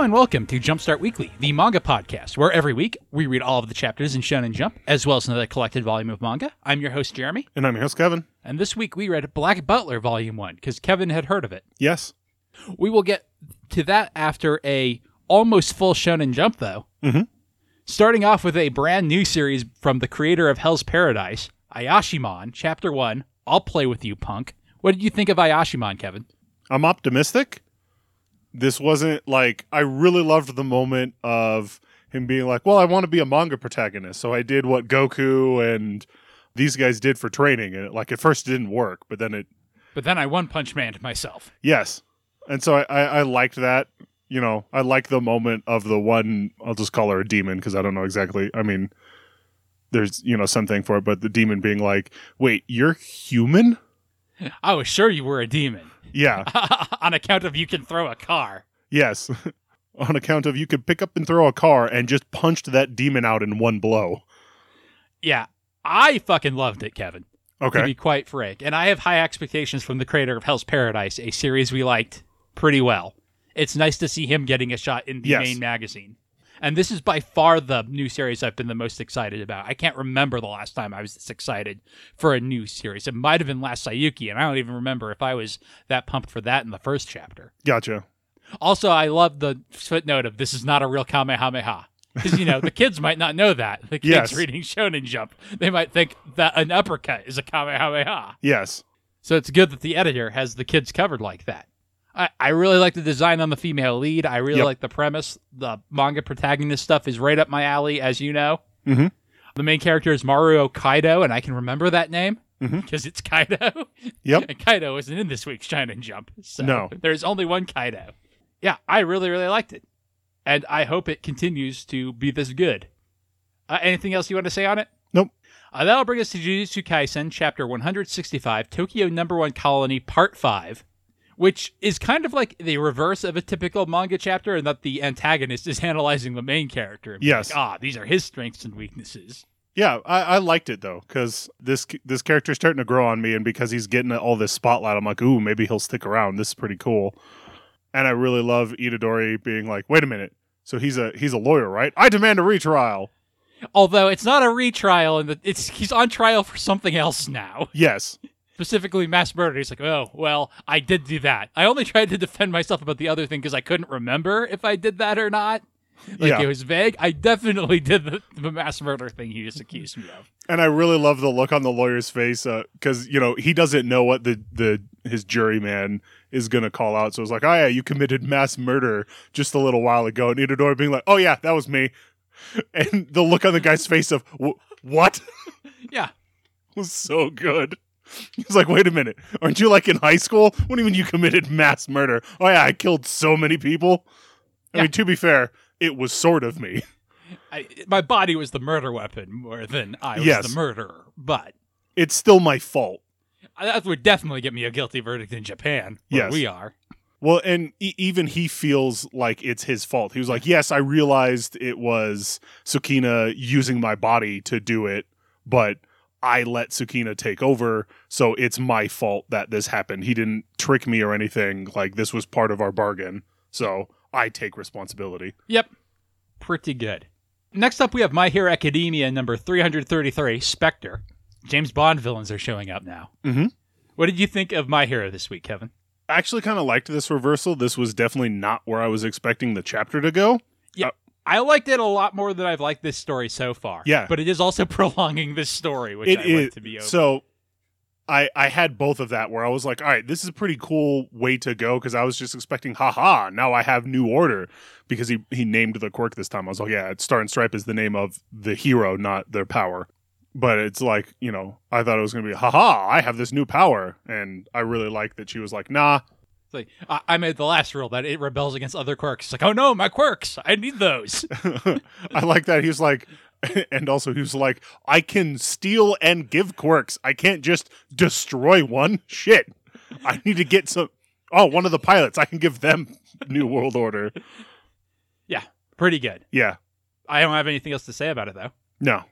Hello and welcome to Jumpstart Weekly, the manga podcast, where every week we read all of the chapters in Shonen Jump, as well as another collected volume of manga. I'm your host, Jeremy, And I'm your host, Kevin. and this week we read Black Butler Volume 1, because Kevin had heard of it. Yes. We will get to that after a almost full Shonen Jump, though. Mhm. Starting off with a brand new series from the creator of Hell's Paradise, Ayashimon, Chapter 1, I'll Play With You, Punk. What did you think of Ayashimon, Kevin? I'm optimistic. This wasn't like I really loved the moment of him being like, "Well, I want to be a manga protagonist, so I did what Goku and these guys did for training." And like at first it didn't work, but then it But then I One Punch Man myself. yes, and so I I, I liked that. You know, I like the moment of the one. I'll just call her a demon because I don't know exactly. I mean, there's you know something for it, but the demon being like, "Wait, you're human?" I was sure you were a demon. Yeah. on account of you can throw a car. Yes. On account of you could pick up and throw a car and just punched that demon out in one blow. Yeah, I fucking loved it, Kevin. Okay. To be quite frank, and I have high expectations from the creator of Hell's Paradise, a series we liked pretty well. It's nice to see him getting a shot in the Yes. main magazine. And this is by far the new series I've been the most excited about. I can't remember the last time I was this excited for a new series. It might have been Last Sayuki, and I don't even remember if I was that pumped for that in the first chapter. Gotcha. Also, I love the footnote of this is not a real Kamehameha. Because, you know, the kids might not know that. The kids Yes. reading Shonen Jump, they might think that an uppercut is a Kamehameha. Yes. So it's good that the editor has the kids covered like that. I, I really like the design on the female lead. I really Yep. like the premise. The manga protagonist stuff is right up my alley, as you know. Mhm. The main character is Mario Kaido, and I can remember that name because it's Kaido. Yep. And Kaido isn't in this week's Shonen Jump. So No. there's only one Kaido. Yeah, I really, really liked it. And I hope it continues to be this good. Uh, anything else you want to say on it? Nope. Uh, that'll bring us to Jujutsu Kaisen, Chapter 165, Tokyo Number One Colony, Part 5, which is kind of like the reverse of a typical manga chapter in that the antagonist is analyzing the main character. Yes. like, ah, these are his strengths and weaknesses. Yeah, I, I liked it though because this this character's starting to grow on me, and because he's getting all this spotlight, I'm like, ooh, maybe he'll stick around. This is pretty cool. And I really love Itadori being like, wait a minute, so he's a he's a lawyer, right? I demand a retrial. Although it's not a retrial, and it's he's on trial for something else now. Yes. Specifically mass murder. He's like, oh, well, I did do that. I only tried to defend myself about the other thing because I couldn't remember if I did that or not. Like, Yeah. it was vague. I definitely did the, the mass murder thing he just accused me of. And I really love the look on the lawyer's face uh, because you know he doesn't know what the the his juryman is gonna call out. So it's like, oh yeah, you committed mass murder just a little while ago, and Itadori being like, oh yeah, that was me, and the look on the guy's face of "Wh- what Yeah. was so good. He's like, wait a minute, aren't you like in high school? What do you mean you committed mass murder? Oh yeah, I killed so many people. I Yeah. mean, to be fair, it was sort of me. I, my body was the murder weapon more than I was Yes. the murderer. But It's still my fault. that would definitely get me a guilty verdict in Japan, where Yes. we are. Well, and e- even he feels like it's his fault. He was like, "Yes, I realized it was Sukuna using my body to do it, but I let Sukuna take over, so it's my fault that this happened. He didn't trick me or anything. Like this was part of our bargain. So I take responsibility." Yep. Pretty good. Next up, we have My Hero Academia number 333, Spectre. James Bond villains are showing up now. Mhm. What did you think of My Hero this week, Kevin? I actually kind of liked this reversal. This was definitely not where I was expecting the chapter to go. I liked it a lot more than I've liked this story so far. Yeah. But it is also prolonging this story, which It I is like to be over. so. I I had both of that where I was like, all right, this is a pretty cool way to go because I was just expecting, haha, now I have new order because he he named the quirk this time. I was like, yeah, Star and Stripe is the name of the hero, not their power. But it's like, you know, I thought it was gonna be, haha, I have this new power, and I really like that she was like, nah, It's like, I, I made the last rule that it rebels against other quirks. It's like, oh no, my quirks. I need those. I like that He's like, and also he was like, I can steal and give quirks. I can't just destroy one. Shit, I need to get some. Oh, one of the pilots. I can give them New World Order. yeah, pretty good. Yeah, I don't have anything else to say about it, though. no,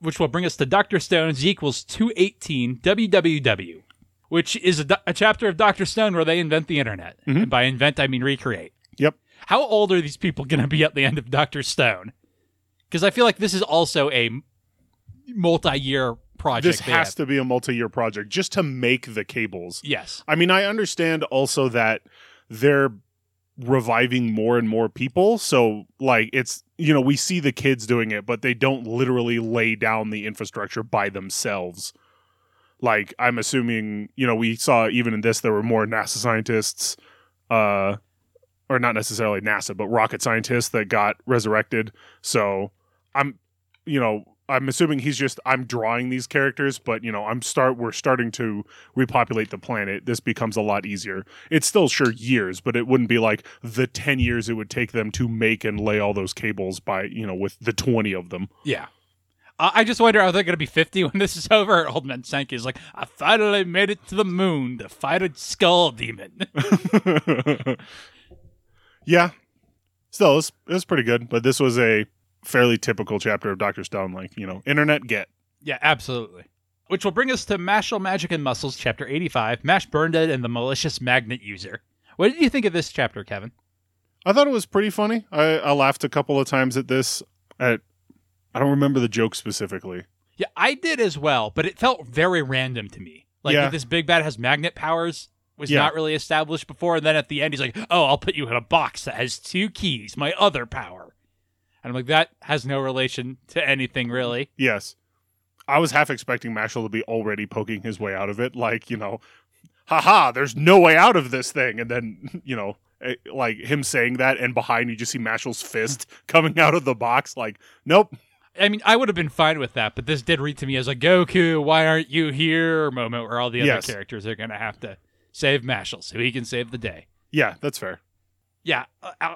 which will bring us to Dr. Stone's equals 218 WWW, which is a, do- a chapter of Dr. Stone where they invent the internet. Mhm. And by invent, I mean recreate. Yep. How old are these people going to be at the end of Doctor Stone? Because I feel like this is also a multi-year project. This has have. to be a multi-year project just to make the cables. Yes. I mean, I understand also that they're reviving more and more people. So, like, it's, you know, we see the kids doing it, but they don't literally lay down the infrastructure by themselves. Like, I'm assuming, you know, we saw even in this, there were more NASA scientists, uh, or not necessarily NASA, but rocket scientists that got resurrected. So, I'm, you know, I'm assuming he's just I'm drawing these characters, but you know I'm start we're starting to repopulate the planet. This becomes a lot easier. It's still sure years, but it wouldn't be like the ten years it would take them to make and lay all those cables by you know with the twenty of them. Yeah. I just wonder, are they going to be 50 when this is over? Old Man Senku is like, I finally made it to the moon to fight a skull demon. yeah, still it was, it was pretty good, but this was a fairly typical chapter of Doctor Stone. Like you know, internet get. yeah, absolutely. Which will bring us to Mashle Magic and Muscles, Chapter 85, Mash Burndead and the Malicious Magnet User. What did you think of this chapter, Kevin? I thought it was pretty funny. I, I laughed a couple of times at this. At I don't remember the joke specifically. Yeah, I did as well, but it felt very random to me. Like Yeah. this big bad has magnet powers was Yeah. not really established before, and then at the end he's like, "Oh, I'll put you in a box that has two keys, my other power." And I'm like, that has no relation to anything really. Yes. I was half expecting Mashle to be already poking his way out of it, like, you know, haha, there's no way out of this thing. And then, you know, eh, like him saying that, and behind you just see Mashle's fist coming out of the box, like, nope. I mean, I would have been fine with that, but this did read to me as a Goku, why aren't you here moment where all the other Yes. characters are going to have to save Mashle so he can save the day. Yeah, that's fair. Yeah,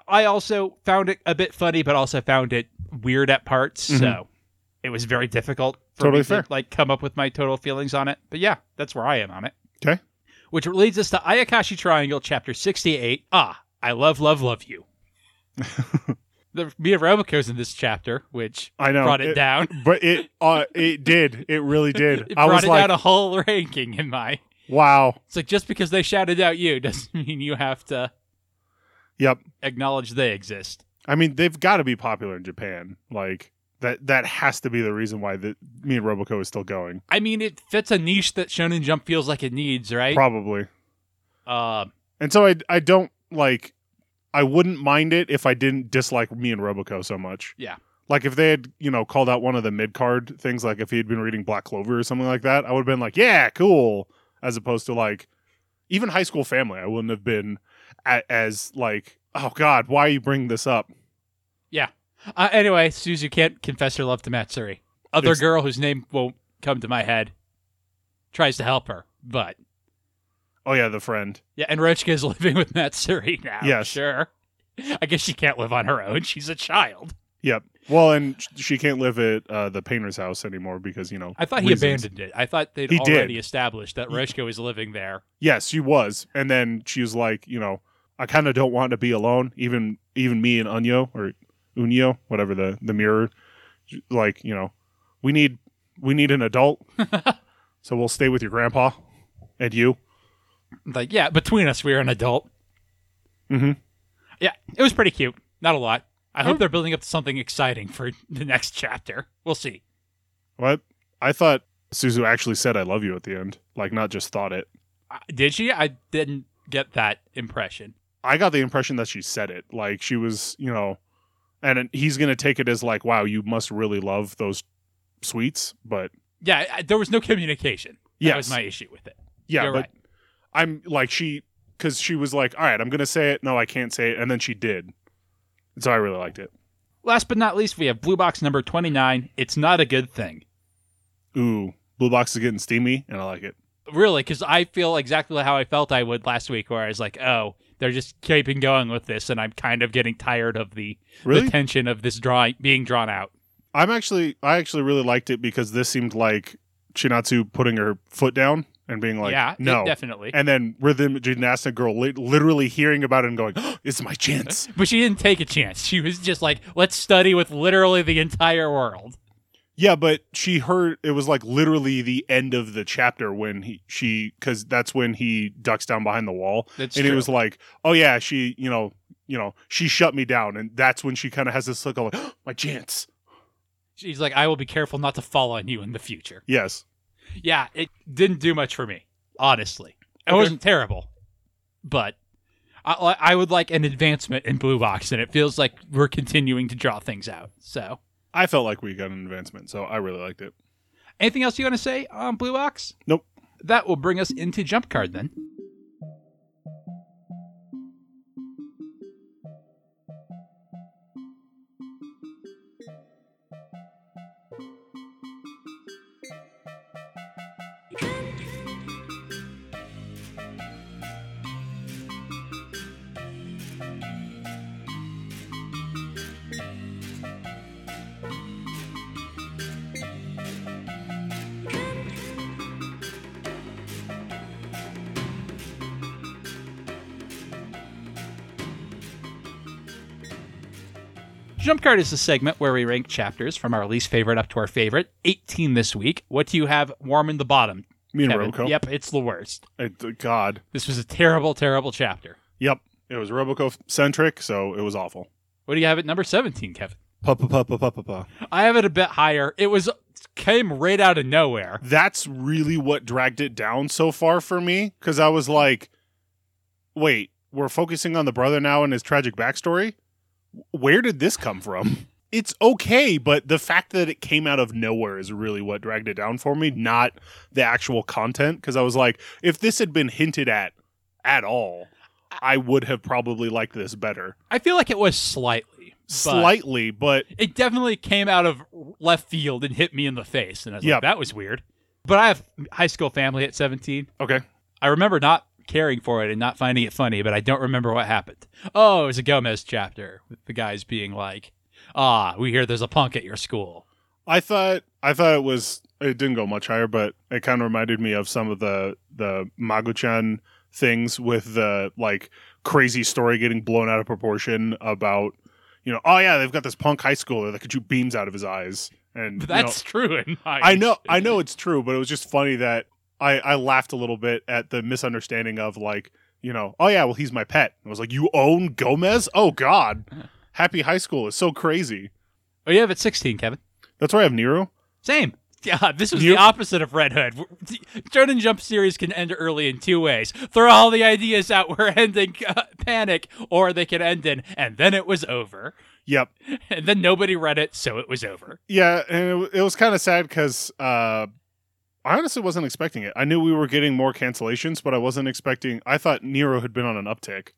I also found it a bit funny, but also found it weird at parts. Mhm. So it was very difficult for Totally me fair. to like come up with my total feelings on it. But yeah, that's where I am on it. Okay. Which leads us to Ayakashi Triangle, chapter sixty-eight. Ah, I love, love, love you. the Me and Roboco's in this chapter, which I know. brought it, down. But it uh it did. It really did. It I brought was it like, down a whole ranking in my. wow. It's like just because they shouted out you doesn't mean you have to Yep. acknowledge they exist. I mean, they've got to be popular in Japan. Like that that has to be the reason why the me and Roboco is still going. I mean, it fits a niche that Shonen Jump feels like it needs, right? Probably. Uh, And so I I don't like I wouldn't mind it if I didn't dislike me and Roboco so much. Yeah. Like if they had, you know, called out one of the mid card things, like if he had been reading Black Clover or something like that, I would have been like, yeah, cool. As opposed to like even High School Family, I wouldn't have been a- as like, oh God, why are you bringing this up? Yeah. Uh, anyway, Suzu can't confess her love to Matsuri. Other Ex- girl whose name won't come to my head tries to help her, but Oh yeah, the friend. yeah, and Rochka is living with Matsuri now. Yes. sure. I guess she can't live on her own. She's a child. Yep. Well, and she can't live at uh, the painter's house anymore because you know. I thought he reasons. abandoned it. I thought they'd He did. already established that Rochka was living there. Yes, she was, and then she was like, you know, I kind of don't want to be alone. Even even me and Unyo or Unyo, whatever the the mirror, like you know, we need we need an adult, so we'll stay with your grandpa and you. Like, yeah, between us, we're an adult. Mm-hmm. Yeah, it was pretty cute. Not a lot. I hope Oh. they're building up to something exciting for the next chapter. We'll see. What I thought Suzu actually said "I love you" at the end, like not just thought it. Uh, Did she? I didn't get that impression. I got the impression that she said it, like she was, you know, and he's gonna take it as like, wow, you must really love those sweets, but Yeah, I, there was no communication. That Yes. was my issue with it. Yeah, You're but right. I'm like she because she was like, "All right, I'm gonna say it." No, I can't say it, and then she did. So I really liked it. Last but not least, we have Blue Box number 29. It's not a good thing. Ooh, blue box is getting steamy, and I like it. Really, because I feel exactly how I felt I would last week, where I was like, oh, they're just keeping going with this, and I'm kind of getting tired of the, Really, the tension of this drawing being drawn out. I'm actually, I actually really liked it because this seemed like Chinatsu putting her foot down and being like, yeah, "No," definitely. and then rhythm gymnastic girl li- literally hearing about it and going, oh, "It's my chance." But she didn't take a chance. She was just like, let's study with literally the entire world. Yeah, but she heard it was like literally the end of the chapter when he she because that's when he ducks down behind the wall That's and true. it was like, oh yeah, she you know you know, she shut me down, and that's when she kind of has this look of like, my chance. She's like, I will be careful not to fall on you in the future. Yes. Yeah, it didn't do much for me, honestly. It Okay. wasn't terrible, but I, I would like an advancement in Blue Box, and it feels like we're continuing to draw things out. So, I felt like we got an advancement, so I really liked it. anything else you want to say on Blue Box? Nope. That will bring us into Jump Card then. Jump Card is a segment where we rank chapters from our least favorite up to our favorite. 18 this week. What do you have warm in the bottom? Me and Kevin? Roboco. Yep, it's the worst. It- uh, God. This was a terrible, terrible chapter. Yep. It was Roboco centric, so it was awful. What do you have at number 17, Kevin? Pa pa pa pa pa pa pa. I have it a bit higher. It was came right out of nowhere. That's really what dragged it down so far for me, because I was like, wait, we're focusing on the brother now and his tragic backstory? Where did this come from? It's okay, but the fact that it came out of nowhere is really what dragged it down for me, not the actual content. Because I was like, if this had been hinted at at all, I would have probably liked this better. I feel like it was slightly. but Slightly, but It definitely came out of left field and hit me in the face. And I was Yep. like, that was weird. But I have high school family at 17. okay. I remember not caring for it and not finding it funny, but I don't remember what happened. Oh, it was a Gomez chapter with the guys being like, ah, we hear there's a punk at your school. I thought I thought it was it didn't go much higher, but it kind of reminded me of some of the the Magu-chan things with the like crazy story getting blown out of proportion about you know oh yeah they've got this punk high schooler that could shoot beams out of his eyes and But you know, that's true in my I know I know it's true, but it was just funny that I I laughed a little bit at the misunderstanding of like you know oh yeah well he's my pet. I was like you own Gomez? Oh God, Happy High School is so crazy. Oh, you have at 16, Kevin. That's where I have Nero. Same. Yeah, this was You- the opposite of Red Hood. Shonen Jump series can end early in two ways. Throw all the ideas out, we're ending uh, Panic, or they can end in, and then it was over. Yep. And then nobody read it, so it was over. Yeah, and it, it was kind of sad because uh, I honestly wasn't expecting it. I knew we were getting more cancellations, but I wasn't expecting. I thought Nero had been on an uptick.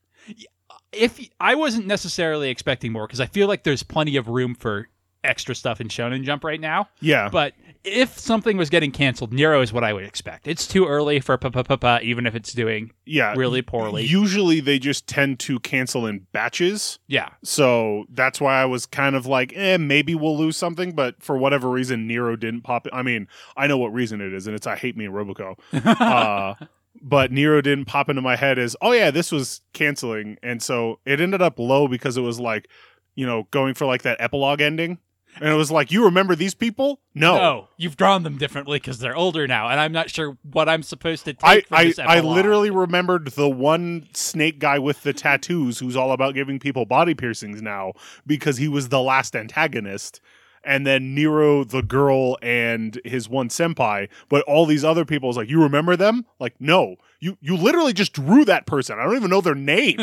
If I wasn't necessarily expecting more, because I feel like there's plenty of room for extra stuff in Shonen Jump right now. Yeah, But if something was getting canceled, Nero is what I would expect. It's too early for pa pa pa pa, even if it's doing yeah, really poorly. Usually they just tend to cancel in batches, yeah. so that's why I was kind of like, eh, maybe we'll lose something. But for whatever reason, Nero didn't pop. I mean, I know what reason it is, and it's I hate me in Roboco. uh, but Nero didn't pop into my head as, oh yeah, this was canceling, and so it ended up low because it was like, you know, going for like that epilogue ending, and it was like, you remember these people? No, No, you've drawn them differently because they're older now, and I'm not sure what I'm supposed to take I from I, this I literally remembered the one snake guy with the tattoos who's all about giving people body piercings now because he was the last antagonist. And then Nero, the girl, and his one senpai, but all these other people is like, you remember them? Like, no, you you literally just drew that person. I don't even know their name.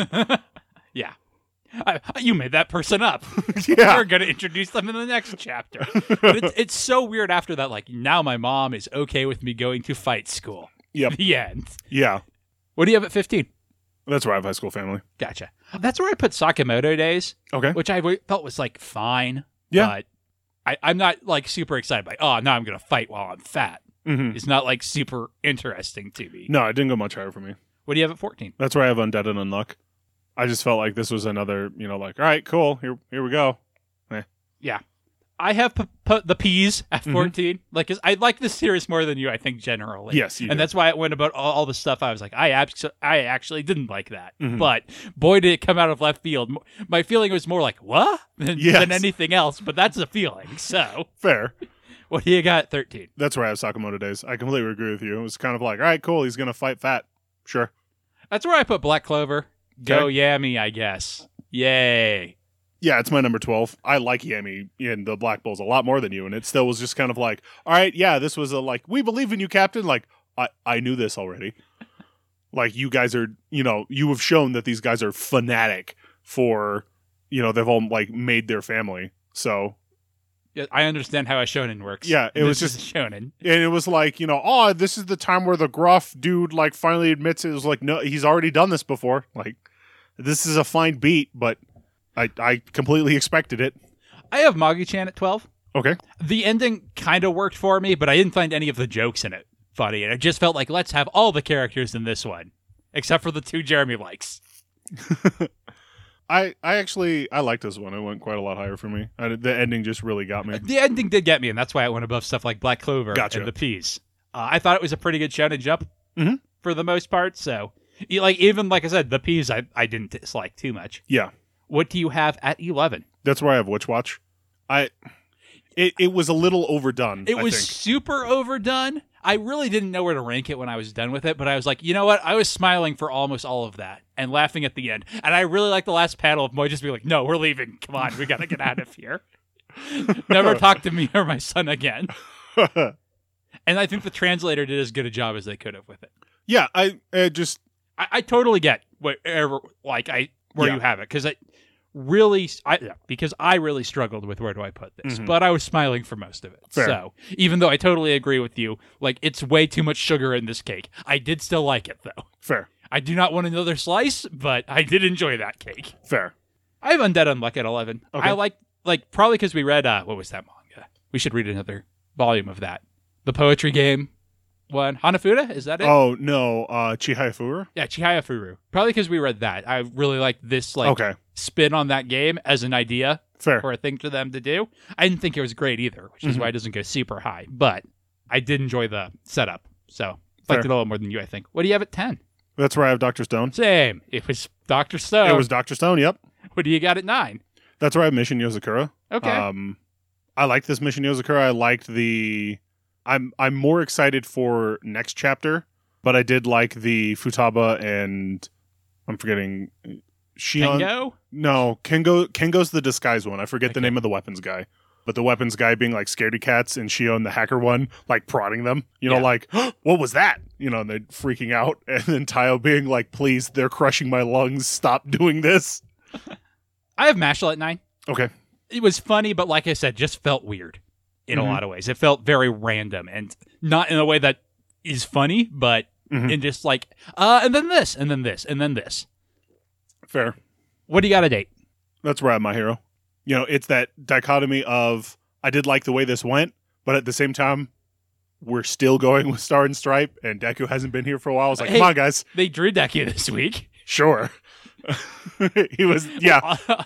yeah. I, you made that person up. yeah, We're going to introduce them in the next chapter. but it's, it's so weird after that. Like, now my mom is okay with me going to fight school. Yep. The end. yeah. What do you have at 15? That's where I have high school family. Gotcha. That's where I put Sakamoto Days, Okay. which I w- felt was like fine. Yeah. But I, I'm not like super excited by, oh, now I'm going to fight while I'm fat. hmm It's not like super interesting to me. No, it didn't go much higher for me. What do you have at 14? That's where I have Undead and Unluck. I just felt like this was another, you know, like, all right, cool, here, here we go. Yeah. I have p- p- the P's at Mhm. 14. Like, 'cause I like this series more than you, I think, generally. Yes, you and do. that's why it went about all, all the stuff. I was like, I abs- I actually didn't like that. Mhm. But boy, did it come out of left field. My feeling was more like, what? Than, Yes. than anything else. But that's a feeling. So, Fair. what do you got 13? That's where I have Sakamoto days. I completely agree with you. It was kind of like, all right, cool, he's gonna fight fat. Sure. That's where I put Black Clover. Go. Yami, I guess. Yay. Yeah, it's my number 12. I like Yami in the Black Bulls a lot more than you, and it still was just kind of like, all right, yeah, this was a like, we believe in you, Captain. Like, I, I knew this already. Like, you guys are, you know, you have shown that these guys are fanatic for, you know, they've all like made their family. So, Yeah, I understand how a shonen works. Yeah, it was just shonen. and it was like, you know, oh, this is the time where the gruff dude like finally admits it. It was like, no, he's already done this before. Like, this is a fine beat, but I, I completely expected it. I have Magu-chan at 12. Okay. The ending kind of worked for me, but I didn't find any of the jokes in it funny. And it just felt like, let's have all the characters in this one, except for the two Jeremy likes. I I actually I liked this one. It went quite a lot higher for me. I, the ending just really got me. The ending did get me, and that's why it went above stuff like Black Clover Gotcha. and The Peas. Uh, I thought it was a pretty good shonen jump Mhm. for the most part. So, like even like I said, The Peas I, I didn't dislike too much. Yeah, What do you have at 11? that's where I have Witch Watch. I it it was a little overdone. It I was think. super overdone. I really didn't know where to rank it when I was done with it, but I was like, you know what? I was smiling for almost all of that and laughing at the end. And I really like the last panel of Moy just being like, no, we're leaving. Come on, we got to get out of here. Never talk to me or my son again. And I think the translator did as good a job as they could have with it. yeah, I, I just I, I totally get whatever, like, I where Yeah. you have it because I really, I yeah, because I really struggled with where do I put this, Mhm. but I was smiling for most of it. Fair. So even though I totally agree with you, like it's way too much sugar in this cake. I did still like it though. fair, I do not want another slice, but I did enjoy that cake. fair. I have Undead Unluck at eleven. Okay. I like like probably because we read uh what was that manga? We should read another volume of that. The poetry game one. Hanafuda is that it? Oh no, uh, Chihaya Furu. Yeah, Chihaya Furu. Probably because we read that. I really like this like okay, spin on that game as an idea fair. for a thing for them to do. I didn't think it was great either, which is Mhm. why it doesn't go super high. But I did enjoy the setup. So Fair. liked it a little more than you, I think. What do you have at ten? That's where I have Doctor Stone. Same. It was Doctor Stone. It was Doctor Stone. Yep. what do you got at nine? That's where I have Mission Yozakura. Okay. Um, I liked this Mission Yozakura. I liked the. I'm I'm more excited for next chapter, but I did like the Futaba and I'm forgetting Shion. Tango? No, Kengo. Kengo's the disguise one. I forget the name of the weapons guy. But the weapons guy being like scaredy cats and Shion the hacker one like prodding them. You know, Yeah. like what was that? You know, and they're freaking out, and then Taiyo being like, "Please, they're crushing my lungs. Stop doing this." I have Mashle at nine. Okay. It was funny, but like I said, just felt weird in Mhm. a lot of ways. It felt very random and not in a way that is funny, but Mhm. in just like, uh, and then this, and then this, and then this. Fair. What do you got a date? That's where I'm my hero. You know, it's that dichotomy of I did like the way this went, but at the same time, we're still going with Star and Stripe, and Deku hasn't been here for a while. I was like, Hey. come on, guys. They drew Deku this week. Sure. he was, yeah.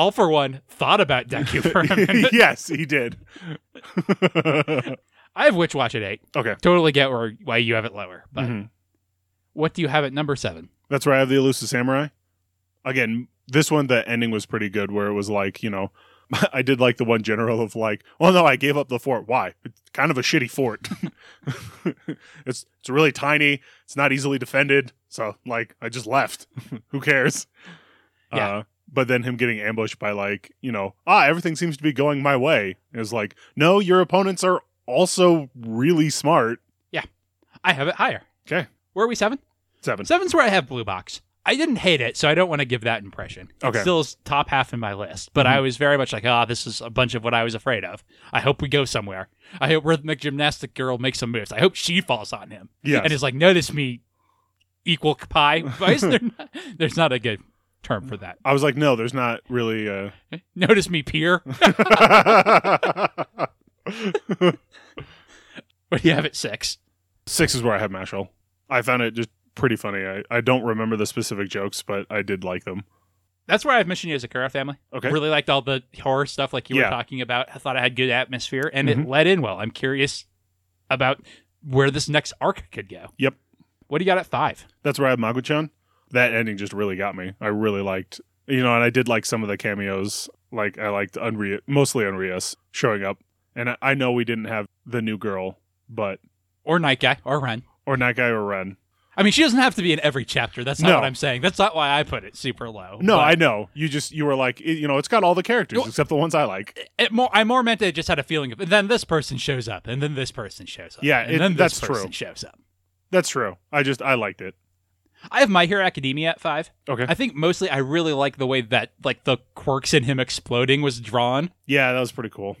All for one thought about Deku for a minute. yes, he did. I have Witch Watch at eight. okay. Totally get where why you have it lower. But Mhm. what do you have at number seven? That's where I have the Elusive Samurai. Again, this one, the ending was pretty good, where it was like, you know, I did like the one general of like, well, no, I gave up the fort. Why? It's kind of a shitty fort. it's it's really tiny. It's not easily defended. So like, I just left. Who cares? Yeah. Uh, but then him getting ambushed by like, you know, ah, everything seems to be going my way. is like, no, your opponents are also really smart. Yeah i have it higher. Okay. Where are we seven? Seven. Seven's where I have Blue Box. I didn't hate it, so I don't want to give that impression. It Okay. still is top half in my list, but Mhm. I was very much like, ah, this is a bunch of what I was afraid of. I hope we go somewhere. I hope Rhythmic Gymnastic Girl makes some moves. I hope she falls on him. yeah And is like, notice me equal pie. Why is there not, there's not a good term for that. I was like, no, there's not really uh Notice me peer. What do you have at six? Six is where I have Mashle. I found it just pretty funny. I, I don't remember the specific jokes, but I did like them. That's where I have Mission Yozakura family. Okay. Really liked all the horror stuff like you Yeah. were talking about. I thought it had good atmosphere and it led in well. I'm curious about where this next arc could go. Yep. What do you got at five? That's where I have Magu-chan. That ending just really got me. I really liked, you know, and I did like some of the cameos. Like I liked Unri, mostly Unrias showing up. And I, I know we didn't have the new girl, but Or Night Guy or Ren. or Night Guy or Ren. I mean, she doesn't have to be in every chapter. That's not No. what I'm saying. That's not why I put it super low. No, But I know. You just you were like, you know, it's got all the characters No. except the ones I like. it more, I more meant it just had a feeling of, and then this person shows up, and then this person shows up. Yeah, and it- then this that's person true. shows up. That's true. I just I liked it. I have My Hero Academia at five. Okay. I think mostly I really like the way that like the quirks in him exploding was drawn. yeah, that was pretty cool.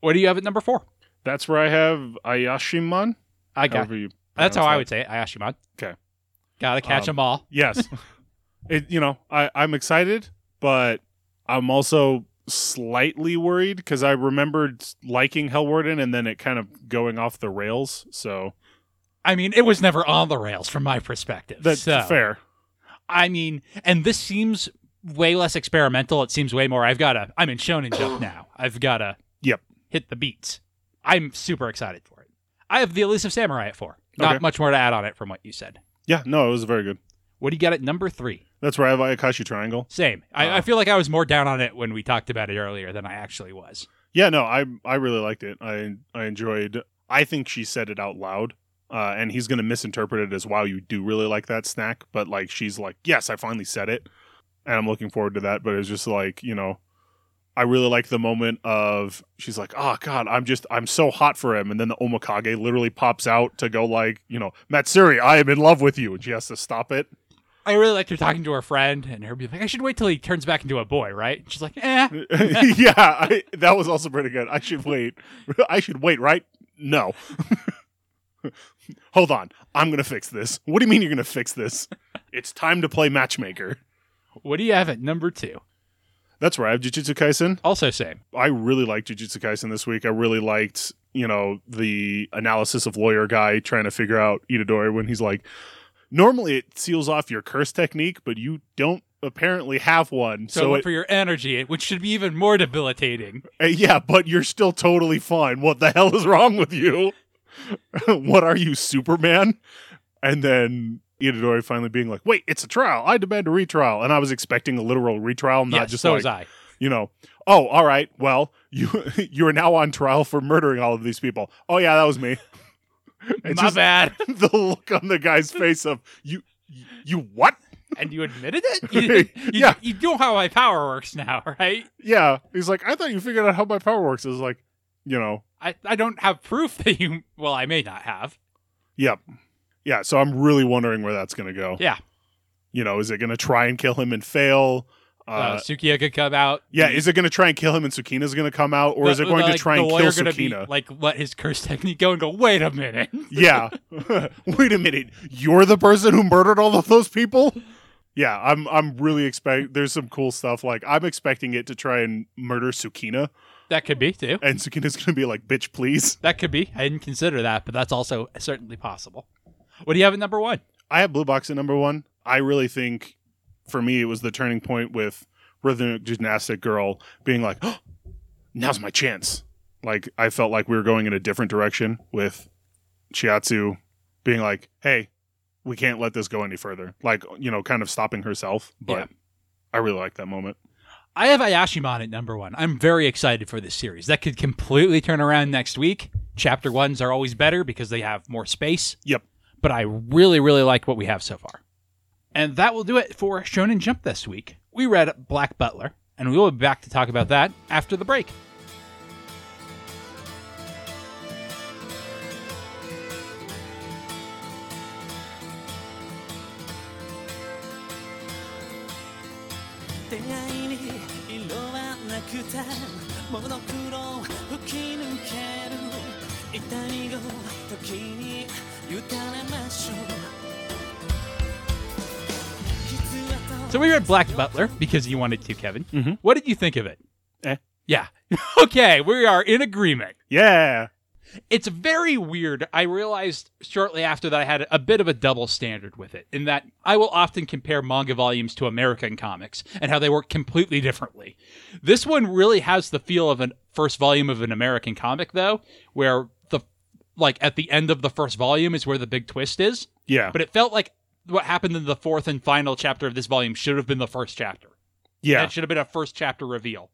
What do you have at number four? That's where I have Ayashiman. I got. you That's how pronounce I would say it. Ayashimon. Okay. Gotta catch Um, them all. Yes. it you know, I, I'm excited, but I'm also slightly worried because I remembered liking Hellwarden and then it kind of going off the rails. So I mean, it was never on the rails from my perspective. that's so, fair. I mean, and this seems way less experimental. It seems way more. I've got to. I'm in Shonen Jump now. I've got to. Yep. Hit the beats. I'm super excited for it. I have the Elusive Samurai at four. Not Okay. much more to add on it from what you said. Yeah, no, it was very good. What do you got at number three? That's where I have Ayakashi Triangle. Same. I, Uh. I feel like I was more down on it when we talked about it earlier than I actually was. Yeah, no, I I really liked it. I I enjoyed. I think she said it out loud, uh, and he's gonna misinterpret it as "Wow, you do really like that snack," but like she's like, "Yes, I finally said it," and I'm looking forward to that. But it's just like you know, I really like the moment of she's like, "Oh God, I'm just I'm so hot for him," and then the Omakage literally pops out to go like, you know, Matsuri, I am in love with you, and she has to stop it. I really liked her talking to her friend and her being like, I should wait till he turns back into a boy, right? And she's like, eh. yeah, I, that was also pretty good. I should wait. I should wait, right? No. Hold on. I'm going to fix this. What do you mean you're going to fix this? It's time to play matchmaker. What do you have at number two? That's right. I have Jujutsu Kaisen. Also same. I really liked Jujutsu Kaisen this week. I really liked, you know, the analysis of lawyer guy trying to figure out Itadori when he's like, normally it seals off your curse technique, but you don't apparently have one. So, So, it, for your energy, which should be even more debilitating. Uh, yeah, but you're still totally fine. What the hell is wrong with you? what are you, Superman? And then Itadori finally being like, "Wait, it's a trial. I demand a retrial." And I was expecting a literal retrial, not yes, just so like, was I. you know, "Oh, all right. Well, you you are now on trial for murdering all of these people." Oh yeah, that was me. It's My just bad. the look on the guy's face of you, you what? and you admitted it? You, you, Yeah. You know how my power works now, right? Yeah, he's like, I thought you figured out how my power works. Is like, you know, I, I don't have proof that you. Well, I may not have. Yep. Yeah, so I'm really wondering where that's going to go. Yeah. You know, is it going to try and kill him and fail? Uh, Uh, Sukuna could come out. yeah, is it going to try and kill him and Sukuna's going to come out? Or The- is it going like, to try the and kill Sukuna? be, like let his curse technique go and go. Wait a minute. yeah. Wait a minute. You're the person who murdered all of those people? Yeah, I'm I'm really expect there's some cool stuff like I'm expecting it to try and murder Sukuna That could be too. and Sukuna's going to be like, "Bitch, please." That could be. I didn't consider that, but that's also certainly possible. What do you have at number one? I have Blue Box at number one. I really think for me it was the turning point with rhythmic gymnastic girl being like, oh, now's my chance. Like I felt like we were going in a different direction with Chinatsu being like, hey, we can't let this go any further. Like, you know, kind of stopping herself. But Yeah. I really like that moment. I have Ayashimon at number one. I'm very excited for this series. That could completely turn around next week. Chapter ones are always better because they have more space. Yep. But I really, really like what we have so far. And that will do it for Shonen Jump this week. We read Black Butler, and we will be back to talk about that after the break. なくてモノクロ吹き抜ける痛みを時に委ねましょう実はと So we read Black Butler because you wanted to, Kevin. Mhm. What did you think of it? Eh. Yeah. okay, we are in agreement. Yeah. It's very weird. I realized shortly after that I had a bit of a double standard with it, in that I will often compare manga volumes to American comics and how they work completely differently. This one really has the feel of a first volume of an American comic, though, where the like at the end of the first volume is where the big twist is. Yeah. But it felt like what happened in the fourth and final chapter of this volume should have been the first chapter. yeah. That should have been a first chapter reveal.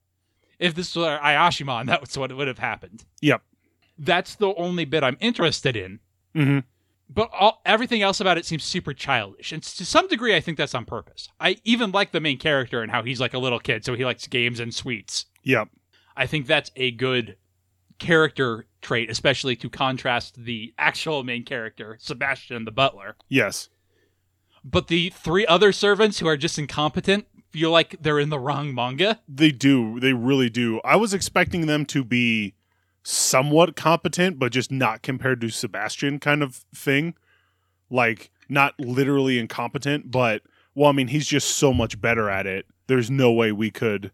If this was Ayashimon, that's what would have happened. Yep. That's the only bit I'm interested in hmm but all, everything else about it seems super childish, and to some degree, I think that's on purpose. I even like the main character and how he's like a little kid, so he likes games and sweets. Yep. I think that's a good character trait, especially to contrast the actual main character, Sebastian the butler. Yes. But the three other servants who are just incompetent feel like they're in the wrong manga. They do. They really do. I was expecting them to be somewhat competent, but just not compared to Sebastian kind of thing. Like, not literally incompetent, but, well, I mean, he's just so much better at it. There's no way we could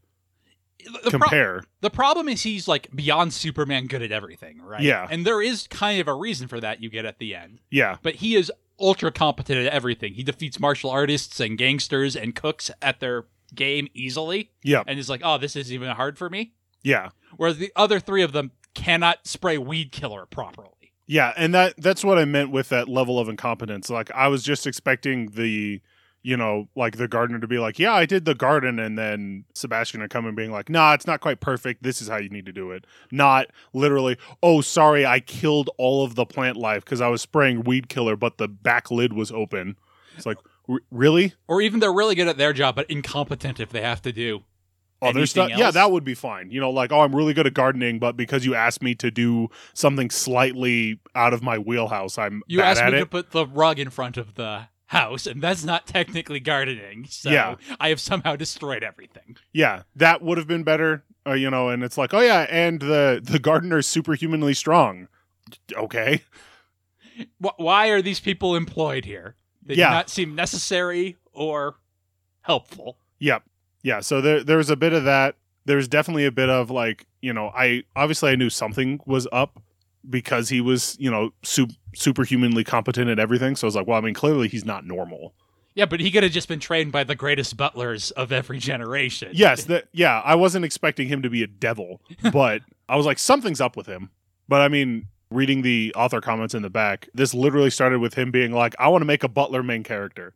The, pro- compare. the problem is he's like beyond Superman good at everything, right? Yeah. And there is kind of a reason for that you get at the end. yeah. But he is ultra competent at everything. He defeats martial artists and gangsters and cooks at their game easily Yeah. and he's like, oh, this isn't even hard for me. Yeah. Whereas the other three of them cannot spray weed killer properly. Yeah, and that that's what I meant with that level of incompetence. Like I was just expecting the you know, like the gardener to be like, "Yeah, I did the garden," and then Sebastian to come and being like, "Nah, it's not quite perfect. This is how you need to do it." Not literally, "Oh, sorry, I killed all of the plant life because I was spraying weed killer, but the back lid was open." It's like, "R- really? Or even they're really good at their job, but incompetent if they have to do. Other stuff? Yeah, that would be fine. You know, like, "Oh, I'm really good at gardening, but because you asked me to do something slightly out of my wheelhouse, I'm You asked me it." to put the rug in front of the house, and that's not technically gardening. So Yeah. I have somehow destroyed everything. yeah that would have been better uh, you know and it's like oh yeah and the the gardener's superhumanly strong okay why are these people employed here? They Yeah. do not seem necessary or helpful. yep yeah so there there's a bit of that. There's definitely a bit of like you know i obviously i knew something was up because he was you know sup- superhumanly competent at everything. So i was like well i mean clearly he's not normal. Yeah, but he could have just been trained by the greatest butlers of every generation. yes that yeah i wasn't expecting him to be a devil but i was like something's up with him. But i mean reading the author comments in the back this literally started with him being like i want to make a butler main character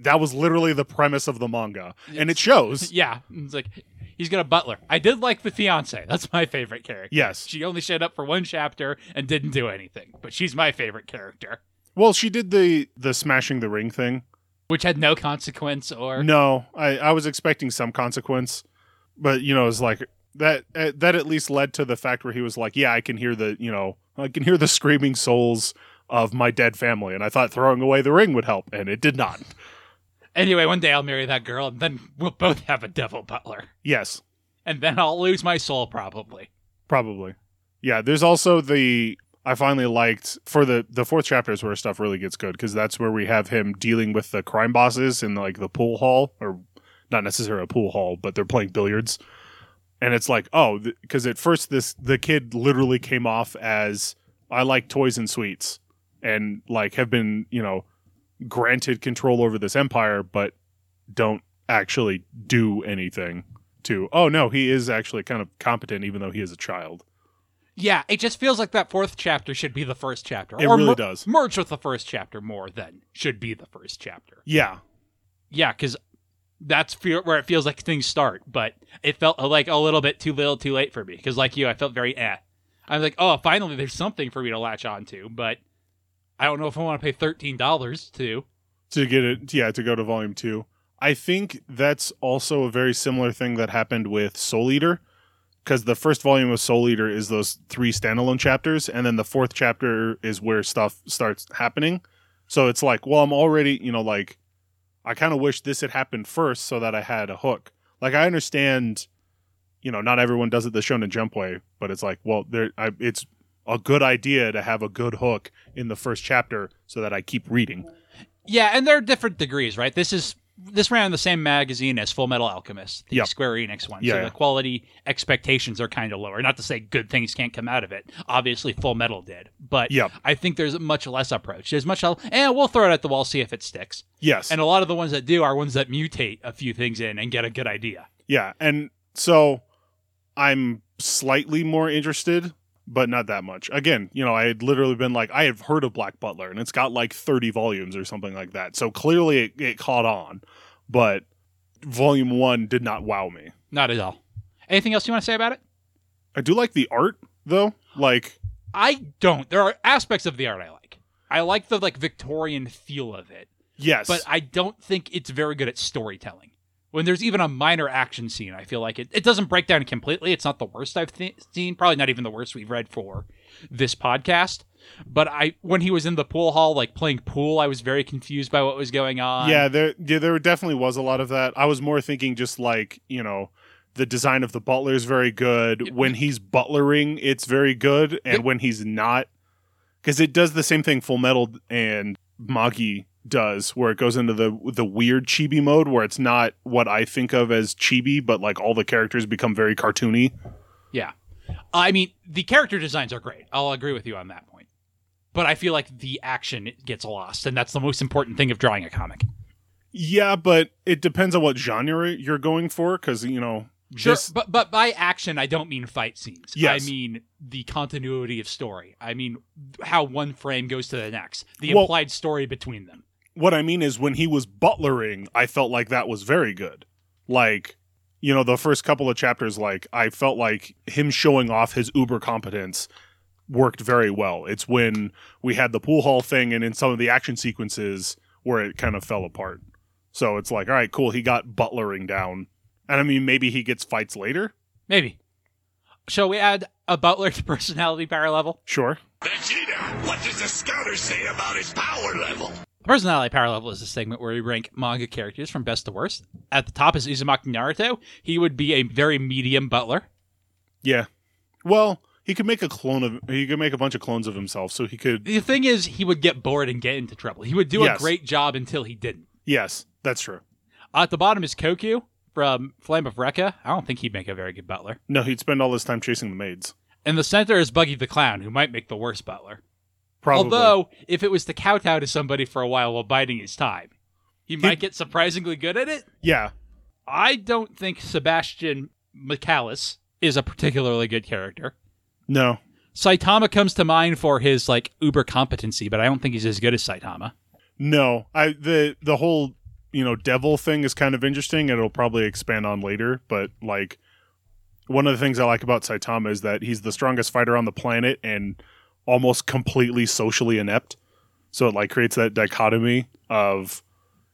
that was literally the premise of the manga. And it shows. Yeah, it's like he's got a butler. I did like the fiance. That's my favorite character. yes. She only showed up for one chapter and didn't do anything, but she's my favorite character, well she did the the smashing the ring thing. Which had no consequence or no i i was expecting some consequence but you know it's like that uh, that at least led to the fact where he was like yeah i can hear the you know i can hear the screaming souls of my dead family and i thought throwing away the ring would help and it did not Anyway, one day I'll marry that girl, and then we'll both have a devil butler, yes and then I'll lose my soul probably. Probably. Yeah, there's also the I finally liked for the the fourth chapter is where stuff really gets good because that's where we have him dealing with the crime bosses in like the pool hall or not necessarily a pool hall, but they're playing billiards. And it's like, oh, because at first this the kid literally came off as I like toys and sweets and like have been, you know, granted control over this empire but don't actually do anything to oh no, he is actually kind of competent even though he is a child. Yeah, it just feels like that fourth chapter should be the first chapter. It or really mer- does. Merge with the first chapter more than should be the first chapter. Yeah. Yeah, because that's fe- where it feels like things start, but it felt uh, like a little bit too little, too late for me. Because like you, I felt very eh. I was like, oh, finally, there's something for me to latch on to, but I don't know if I want to pay thirteen dollars to. To get it, yeah, to go to volume two. I think that's also a very similar thing that happened with Soul Eater, because the first volume of Soul Eater is those three standalone chapters, and then the fourth chapter is where stuff starts happening. So it's like, well, I'm already, you know, like, I kind of wish this had happened first so that I had a hook. Like, I understand, you know, not everyone does it the Shonen Jump way, but it's like, well, there, I, it's a good idea to have a good hook in the first chapter so that I keep reading. Yeah, and there are different degrees, right? This is this ran in the same magazine as Full Metal Alchemist, the Yep. Square Enix one. Yeah, so yeah. the quality expectations are kind of lower. Not to say good things can't come out of it. Obviously, Full Metal did, but Yep. I think there's a much less approach. There's much, and we'll throw it at the wall, see if it sticks. Yes. And a lot of the ones that do are ones that mutate a few things in and get a good idea. Yeah, and so I'm slightly more interested, but not that much. Again, you know, I had literally been like, I have heard of Black Butler, and it's got like 30 volumes or something like that. So clearly it, it caught on, but volume one did not wow me. Not at all. Anything else you want to say about it? I do like the art, though. Like, I don't. There are aspects of the art I like. I like the like Victorian feel of it, Yes. but I don't think it's very good at storytelling. When there's even a minor action scene, I feel like it, it doesn't break down completely. It's not the worst I've th- seen, probably not even the worst we've read for this podcast. But I, when he was in the pool hall, like playing pool, I was very confused by what was going on. yeah, there yeah, there definitely was a lot of that. I was more thinking just like, you know, the design of the butler is very good. When he's butlering, it's very good. And when he's not, because it does the same thing Full Metal and Magi does, where it goes into the the weird chibi mode, where it's not what I think of as chibi, but like all the characters become very cartoony. Yeah. I mean, the character designs are great. I'll agree with you on that point. But I feel like the action gets lost, and that's the most important thing of drawing a comic. Yeah, but it depends on what genre you're going for, because you know, Sure, this- but but by action, I don't mean fight scenes. Yes. I mean the continuity of story. I mean how one frame goes to the next, the Well- implied story between them. What I mean is when he was butlering, I felt like that was very good. Like, you know, the first couple of chapters, like I felt like him showing off his uber competence worked very well. It's when we had the pool hall thing and in some of the action sequences where it kind of fell apart. So it's like, all right, cool, he got butlering down. And I mean, maybe he gets fights later. Maybe. Shall we add a butler to personality power level? Sure. Vegeta, what does the scouter say about his power level? Personality power level is a segment where we rank manga characters from best to worst. At the top is Uzumaki Naruto. He would be a very medium butler. Yeah. Well, he could make a clone of he could make a bunch of clones of himself, so he could The thing is, he would get bored and get into trouble. He would do Yes. a great job until he didn't. Yes, that's true. At the bottom is Koku from Flame of Recca. I don't think he'd make a very good butler. No, he'd spend all his time chasing the maids. In the center is Buggy the Clown, who might make the worst butler. Probably. Although, if it was to kowtow to somebody for a while while biding his time, he might get surprisingly good at it. yeah, I don't think Sebastian Michaelis is a particularly good character. no, Saitama comes to mind for his like uber competency, but I don't think he's as good as Saitama. no. I the the whole you know devil thing is kind of interesting, and it'll probably expand on later. But like, one of the things I like about Saitama is that he's the strongest fighter on the planet and almost completely socially inept. So it like creates that dichotomy of,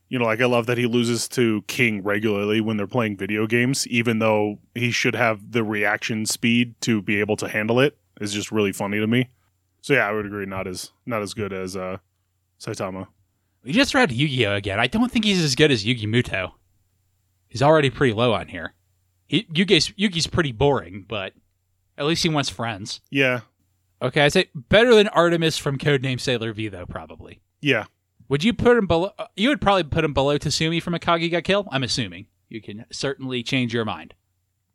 you know, like I love that he loses to King regularly when they're playing video games, even though he should have the reaction speed to be able to handle it. Is just really funny to me. So yeah, I would agree. Not as not as good as uh, Saitama. We just read Yu-Gi-Oh again. I don't think he's as good as Yugi Muto. He's already pretty low on here. He, Yugi's, Yugi's pretty boring, but at least he wants friends. Yeah, Okay, I'd say better than Artemis from Codename Sailor V, though, probably. yeah, Would you put him below? uh, You would probably put him below Tatsumi from Akame Ga Kill. I'm assuming you can certainly change your mind.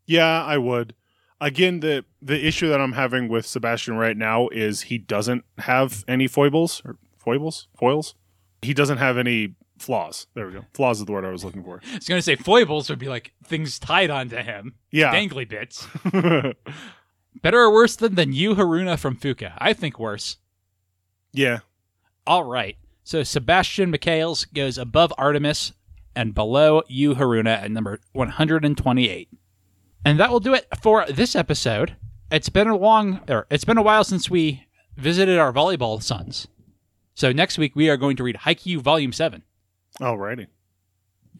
yeah. I would. Again, the the issue that I'm having with Sebastian right now is he doesn't have any foibles or foibles foils. He doesn't have any flaws. There we go. Flaws is the word I was looking for. I was going to say foibles would be like things tied onto him, Yeah. dangly bits. Better or worse than than Yu Haruna from Fuka? I think worse. yeah. All right. So Sebastian Michaels goes above Artemis and below Yu Haruna at number 128. And that will do it for this episode. It's been a long or it's been a while since we visited our volleyball sons. So next week we are going to read Haikyuu Volume 7. Alrighty.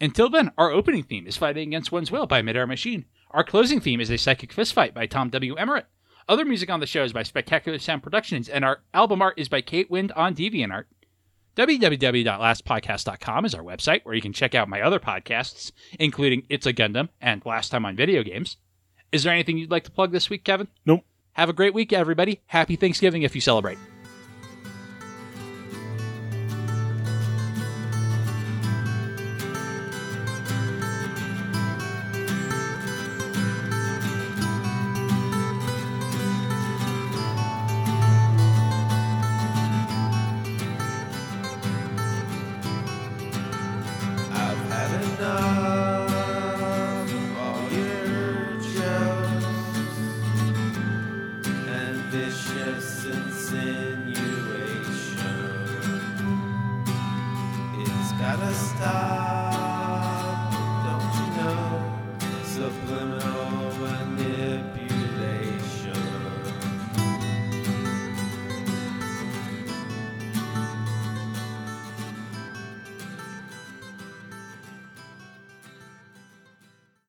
Until then, our opening theme is Fighting Against One's Will by Midair Machine. Our closing theme is A Psychic Fistfight by Tom W. Emmerich. Other music on the show is by Spectacular Sound Productions, and our album art is by Kate Wind on DeviantArt. www.lastpodcast.com is our website where you can check out my other podcasts, including It's a Gundam and Last Time on Video Games. Is there anything you'd like to plug this week, Kevin? Nope. Have a great week, everybody. Happy Thanksgiving if you celebrate.